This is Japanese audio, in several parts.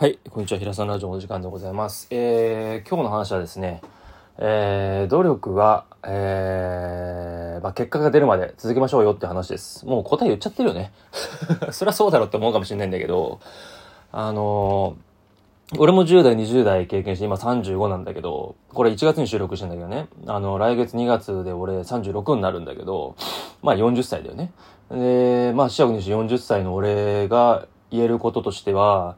はい、こんにちは。平さんラジオのお時間でございます。えー、今日の話はですね、えー、努力は、えー、まあ、結果が出るまで続けましょうよって話です。もう答え言っちゃってるよね。そりゃそうだろって思うかもしれないんだけど、あのー俺も10代、20代経験して、今35なんだけど、これ1月に収録してんだけどね、あの、来月2月で俺36になるんだけど、まあ40歳だよね。で、まあ、四捨五入して40歳の俺が言えることとしては、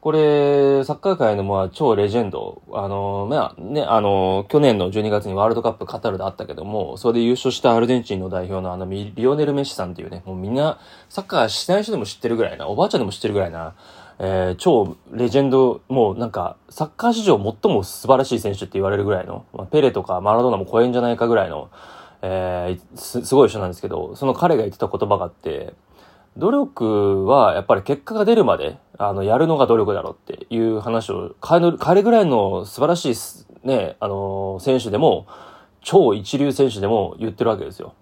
これ、サッカー界のまあ超レジェンド、あの、まあね、あの、去年の12月にワールドカップカタールであったけども、それで優勝したアルゼンチンの代表のあの、ミリオネル・メッシさんっていうね、もうみんな、サッカーしない人でも知ってるぐらいな、おばあちゃんでも知ってるぐらいな、えー超レジェンド、もうなんか、サッカー史上最も素晴らしい選手って言われるぐらいの、まあ、ペレとかマラドーナも超えんじゃないかぐらいの、えーす、すごい人なんですけど、その彼が言ってた言葉があって、努力はやっぱり結果が出るまで、あの、やるのが努力だろうっていう話を、彼の、彼ぐらいの素晴らしい、ね、あの、選手でも、超一流選手でも言ってるわけですよ。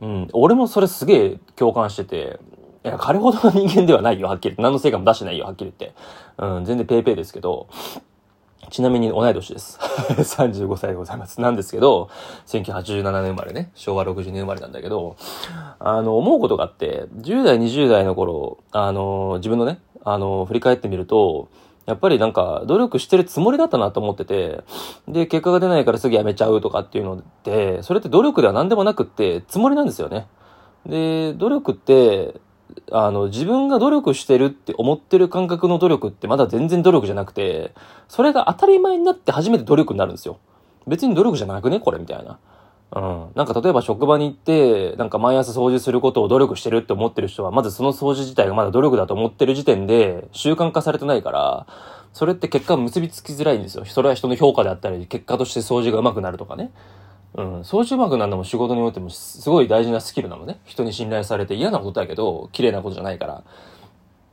うん。俺もそれすげえ共感してて、いや、彼ほどの人間ではないよ、はっきり。何の成果も出してないよ、はっきり言って。うん、全然ペーペーですけど、ちなみに同い年です。35歳でございます。なんですけど、1987年生まれね、昭和60年生まれなんだけど、あの、思うことがあって、10代、20代の頃、あの、自分のね、あの、振り返ってみると、やっぱりなんか、努力してるつもりだったなと思ってて、で、結果が出ないからすぐやめちゃうとかっていうのって、それって努力では何でもなくって、つもりなんですよね。で、努力って、あの、自分が努力してるって思ってる感覚の努力ってまだ全然努力じゃなくて、それが当たり前になって初めて努力になるんですよ。別に努力じゃなくねこれみたいな。うん。なんか例えば職場に行って、なんか毎朝掃除することを努力してるって思ってる人は、まずその掃除自体がまだ努力だと思ってる時点で習慣化されてないから、それって結果結びつきづらいんですよ。それは人の評価であったり、結果として掃除が上手くなるとかね。うん、掃除上手くなるのも仕事においてもすごい大事なスキルなのね。人に信頼されて嫌なことだけど、綺麗なことじゃないから。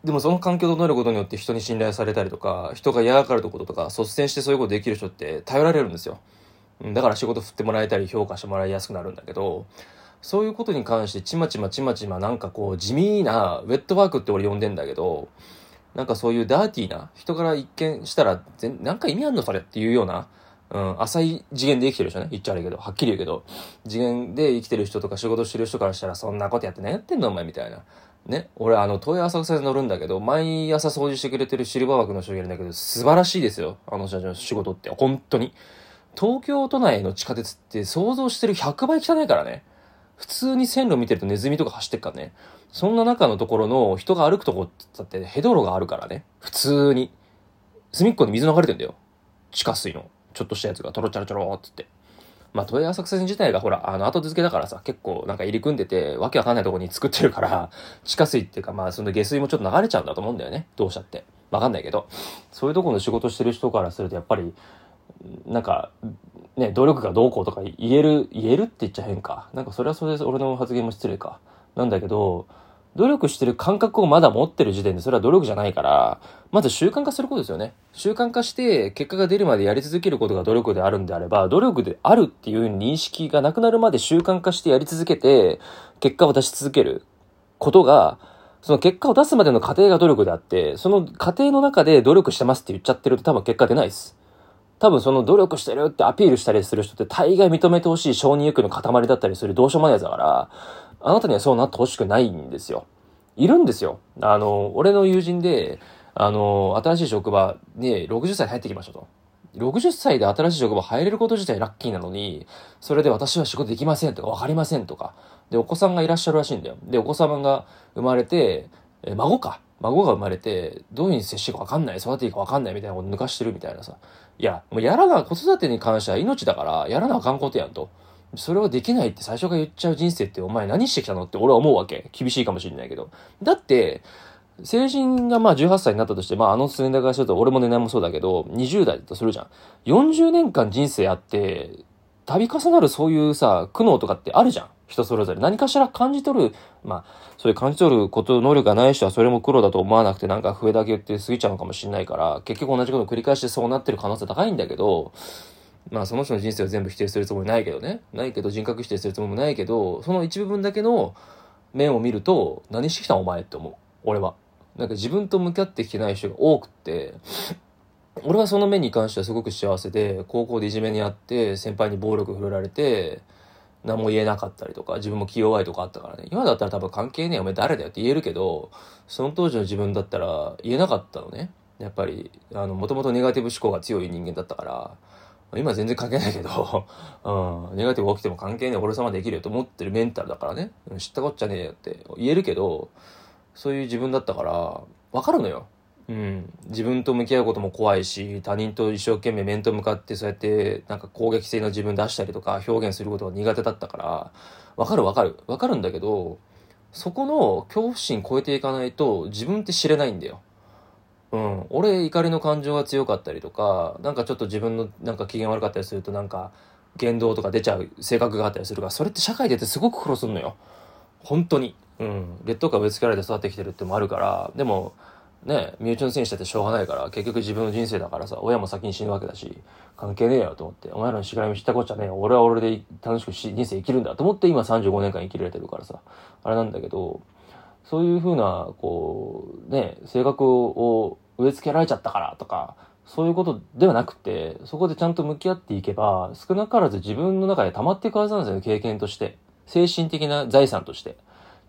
でもその環境を整えることによって人に信頼されたりとか、人が嫌がることとか、率先してそういうことできる人って頼られるんですよ。だから仕事振ってもらえたり評価してもらいやすくなるんだけど、そういうことに関してちまちまちまちまなんかこう地味なウェットワークって俺呼んでんだけど、なんかそういうダーティーな人から一見したら全なんか意味あんのそれっていうような、うん、浅い次元で生きてる人ね。言っちゃ悪いけど、はっきり言うけど、次元で生きてる人とか仕事してる人からしたらそんなことやって何やってんのお前みたいな。ね。俺あの、東洋浅草で乗るんだけど、毎朝掃除してくれてるシルバー枠の人がいるんだけど、素晴らしいですよ。あの人たちの仕事って。本当に。東京都内の地下鉄って想像してる100倍汚いからね。普通に線路見てるとネズミとか走ってっからね。そんな中のところの人が歩くとこって言ったってヘドロがあるからね。普通に。隅っこに水流れてんだよ。地下水の。ちょっとしたやつがトロチャロチャローってって。まあ、都営浅草線自体がほら、あの、後付けだからさ、結構なんか入り組んでて、わけわかんないとこに作ってるから、地下水っていうか、まあ、その下水もちょっと流れちゃうんだと思うんだよね。どうしたって。わかんないけど。そういうとこの仕事してる人からすると、やっぱり、なんか、ね、努力がどうこうとか言える、言えるって言っちゃ変か。なんかそれはそれで俺の発言も失礼か。なんだけど、努力してる感覚をまだ持ってる時点でそれは努力じゃないから、まず習慣化することですよね。習慣化して結果が出るまでやり続けることが努力であるんであれば、努力であるっていう認識がなくなるまで習慣化してやり続けて、結果を出し続けることが、その結果を出すまでの過程が努力であって、その過程の中で努力してますって言っちゃってると多分結果出ないです。多分その努力してるってアピールしたりする人って大概認めてほしい承認欲の塊だったりするどうしようもないやつだから、あなたにはそうなってほしくないんですよ。いるんですよ。あの、俺の友人で、あの、新しい職場に60歳入ってきましたと。60歳で新しい職場入れること自体ラッキーなのに、それで私は仕事できませんとか分かりませんとか。で、お子さんがいらっしゃるらしいんだよ。で、お子様が生まれて、え孫か。孫が生まれて、どういうふうに接していいか分かんない、育てていいか分かんないみたいなこと抜かしてるみたいなさ。いや、もうやらな、子育てに関しては命だから、やらなあかんことやんと。それはできないって最初から言っちゃう人生ってお前何してきたのって俺は思うわけ。厳しいかもしれないけど。だって、成人がまあ18歳になったとして、まああの年代からすると俺も年代もそうだけど、20代だとするじゃん。40年間人生あって、度重なるそういうさ、苦悩とかってあるじゃん。人それぞれ。何かしら感じ取る、まあ、そういう感じ取ること、能力がない人はそれも苦労だと思わなくて、なんか笛だけ言って過ぎちゃうのかもしれないから、結局同じことを繰り返してそうなってる可能性高いんだけど、まあその人の人生を全部否定するつもりないけどね。ないけど人格否定するつもりもないけど、その一部分だけの面を見ると、何してきたお前って思う。俺は。なんか自分と向き合ってきてない人が多くって、俺はその面に関してはすごく幸せで、高校でいじめにあって、先輩に暴力振るられて、何も言えなかったりとか、自分も気弱いとかあったからね。今だったら多分関係ねえ、お前誰だよって言えるけど、その当時の自分だったら言えなかったのね。やっぱり、あの、もともとネガティブ思考が強い人間だったから、今全然関係ないけど、うん、ネガティブ起きても関係ねえ、俺様できるよと思ってるメンタルだからね。知ったこっちゃねえよって言えるけど、そういう自分だったから、わかるのよ。うん。自分と向き合うことも怖いし、他人と一生懸命面と向かってそうやってなんか攻撃性の自分出したりとか表現することが苦手だったから、わかるわかる。わかるんだけど、そこの恐怖心超えていかないと自分って知れないんだよ。うん。俺怒りの感情が強かったりとか、なんかちょっと自分のなんか機嫌悪かったりするとなんか言動とか出ちゃう性格があったりするから、それって社会でってすごく苦労するのよ。本当に。うん。劣等感植え付けられて育ってきてるってもあるから、でも、ね、身内の選手だってしょうがないから、結局自分の人生だからさ、親も先に死ぬわけだし、関係ねえよと思って、お前らのしがらみ知ったこっちゃねえ。俺は俺で楽しくし人生生きるんだと思って今35年間生きられてるからさ、あれなんだけど、そういうふうな、こう、ね、性格を植え付けられちゃったからとか、そういうことではなくて、そこでちゃんと向き合っていけば、少なからず自分の中で溜まっていくはずなんですよね、経験として。精神的な財産として。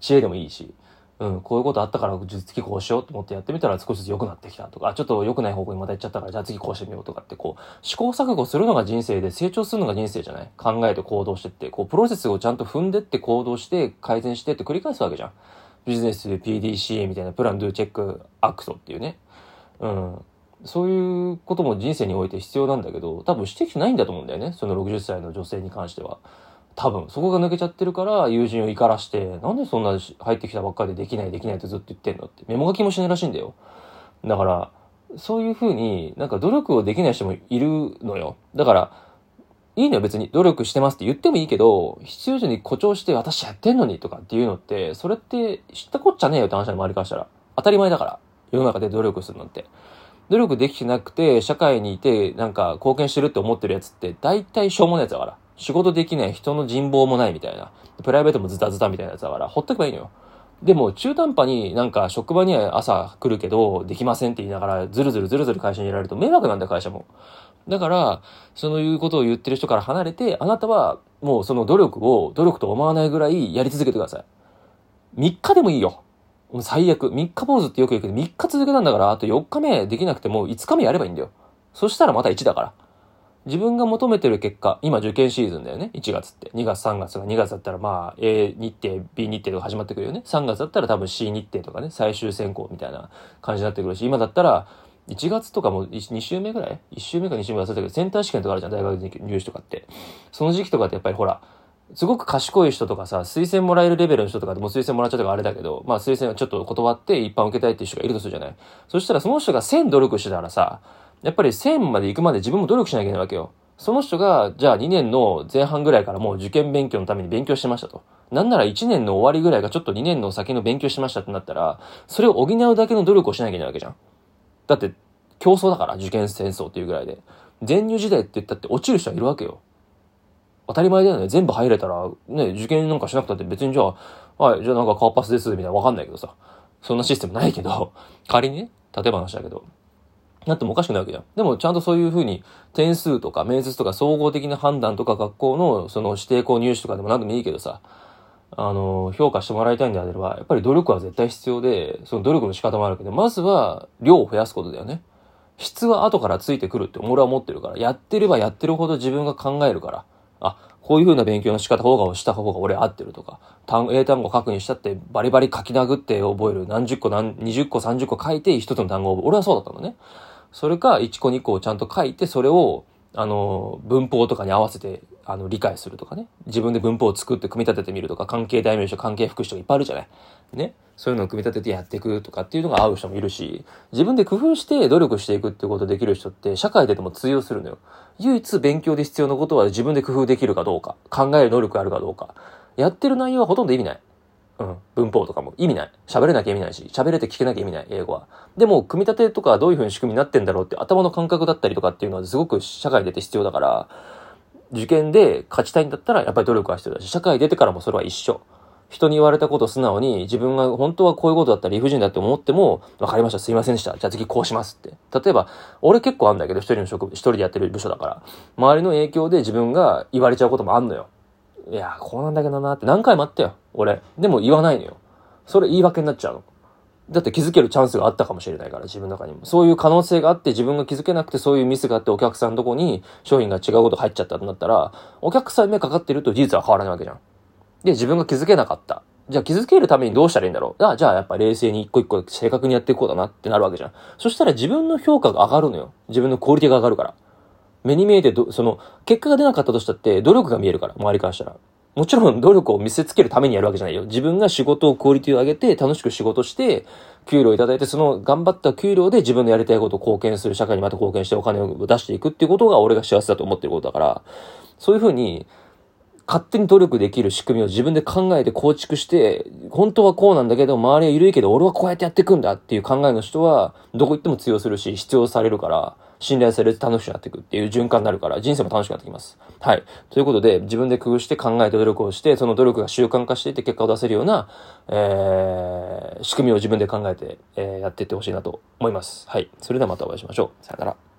知恵でもいいし。うん、こういうことあったから、次こうしようと思ってやってみたら少しずつ良くなってきたとか、ちょっと良くない方向にまた行っちゃったから、じゃあ次こうしてみようとかって、こう、試行錯誤するのが人生で、成長するのが人生じゃない？考えて行動してって、こう、プロセスをちゃんと踏んでって行動して、改善してって繰り返すわけじゃん。ビジネスで PDCA みたいなプラン、ドゥ、チェック、アクトっていうね。うん。そういうことも人生において必要なんだけど、多分してきてないんだと思うんだよね。その60歳の女性に関しては。多分、そこが抜けちゃってるから、友人を怒らして、なんでそんな入ってきたばっかりでできないできないってずっと言ってんの？って。メモ書きもしないらしいんだよ。だから、そういうふうになんか努力をできない人もいるのよ。だから、いいのよ別に努力してますって言ってもいいけど、必要以上に誇張して私やってんのにとかっていうのって、それって知ったこっちゃねえよって話の周りからしたら。当たり前だから。世の中で努力するのって。努力できてなくて、社会にいて、なんか貢献してるって思ってるやつって、大体しょうもないやつだから。仕事できない人の人望もないみたいな。プライベートもズタズタみたいなやつだから、ほっとけばいいのよ。でも、中途半端になんか職場には朝来るけど、できませんって言いながら、ずるずるずるずる会社にいられると迷惑なんだよ、会社も。だから、そういうことを言ってる人から離れて、あなたはもうその努力を努力と思わないぐらいやり続けてください。3日でもいいよ。最悪。3日坊主ってよく言うけど、3日続けたんだから、あと4日目できなくても5日目やればいいんだよ。そしたらまた1だから。自分が求めてる結果、今受験シーズンだよね。1月って。2月、3月が2月だったらまあ A 日程、B 日程とか始まってくるよね。3月だったら多分 C 日程とかね、最終選考みたいな感じになってくるし、今だったら1月とかも2週目ぐらい ?1 週目か2週目忘れたけど、センター試験とかあるじゃん、大学入試とかって。その時期とかってやっぱりほら、すごく賢い人とかさ、推薦もらえるレベルの人とかでも推薦もらっちゃったからあれだけど、まあ推薦はちょっと断って一般受けたいっていう人がいるとするじゃない？そしたらその人が1000努力してたらさ、やっぱり1000まで行くまで自分も努力しなきゃいけないわけよ。その人が、じゃあ2年の前半ぐらいからもう受験勉強のために勉強してましたと。なんなら1年の終わりぐらいがちょっと2年の先の勉強しましたってなったら、それを補うだけの努力をしなきゃいけないわけじゃん。だって、競争だから、受験戦争っていうぐらいで。全入時代って言ったって落ちる人はいるわけよ。当たり前だよね。全部入れたら、ね、受験なんかしなくたって別にじゃあ、はい、じゃあなんか顔パスです、みたいなわかんないけどさ。そんなシステムないけど、仮にね、例えば話だけど。なってもおかしくないわけじゃん。でもちゃんとそういうふうに点数とか面接とか総合的な判断とか学校のその指定校入試とかでも何でもいいけどさ、あの、評価してもらいたいんであれば、やっぱり努力は絶対必要で、その努力の仕方もあるけど、まずは量を増やすことだよね。質は後からついてくるって俺は思ってるから、やってればやってるほど自分が考えるから、あ、こういう風な勉強の仕方方がした方が俺合ってるとか、単英単語書くにしたってバリバリ書き殴って覚える何十個何、二十個三十個書いて一つの単語を覚える。俺はそうだったのね。それか一個二個をちゃんと書いて、それを、あの、文法とかに合わせて、あの、理解するとかね。自分で文法を作って組み立ててみるとか、関係代名詞と関係副詞とかいっぱいあるじゃない。ね。そういうのを組み立ててやっていくとかっていうのが合う人もいるし、自分で工夫して努力していくっていうことできる人って、社会ででも通用するのよ。唯一勉強で必要なことは自分で工夫できるかどうか、考える能力があるかどうか。やってる内容はほとんど意味ない。うん。文法とかも意味ない。喋れなきゃ意味ないし、喋れて聞けなきゃ意味ない、英語は。でも、組み立てとかどういうふうに仕組みになってんだろうって頭の感覚だったりとかっていうのはすごく社会出て必要だから、受験で勝ちたいんだったらやっぱり努力は必要だし、社会出てからもそれは一緒。人に言われたこと素直に自分が本当はこういうことだったら理不尽だって思っても、わかりました、すいませんでした。じゃあ次こうしますって。例えば、俺結構あんだけど、一人の職、一人でやってる部署だから。周りの影響で自分が言われちゃうこともあんのよ。いや、こうなんだけどなって何回もあったよ。俺。でも言わないのよ。それ言い訳になっちゃうの。だって気づけるチャンスがあったかもしれないから、自分の中にも。そういう可能性があって自分が気づけなくてそういうミスがあってお客さんのとこに商品が違うこと入っちゃったとなったら、お客さんに目かかってると事実は変わらないわけじゃん。で、自分が気づけなかった。じゃあ気づけるためにどうしたらいいんだろうあじゃあやっぱ冷静に一個一個正確にやっていこうだなってなるわけじゃん。そしたら自分の評価が上がるのよ。自分のクオリティが上がるから。目に見えて、その、結果が出なかったとしたって努力が見えるから、周りからしたら。もちろん努力を見せつけるためにやるわけじゃないよ。自分が仕事をクオリティを上げて、楽しく仕事して、給料をいただいて、その頑張った給料で自分のやりたいことを貢献する、社会にまた貢献してお金を出していくっていうことが俺が幸せだと思ってることだから、そういうふうに、勝手に努力できる仕組みを自分で考えて構築して、本当はこうなんだけど、周りは緩いけど、俺はこうやってやっていくんだっていう考えの人は、どこ行っても通用するし、必要されるから、信頼されて楽しくなっていくっていう循環になるから、人生も楽しくなってきます。はい。ということで、自分で工夫して考えて努力をして、その努力が習慣化していって結果を出せるような、えー、仕組みを自分で考えて、えー、やっていってほしいなと思います。はい。それではまたお会いしましょう。さよなら。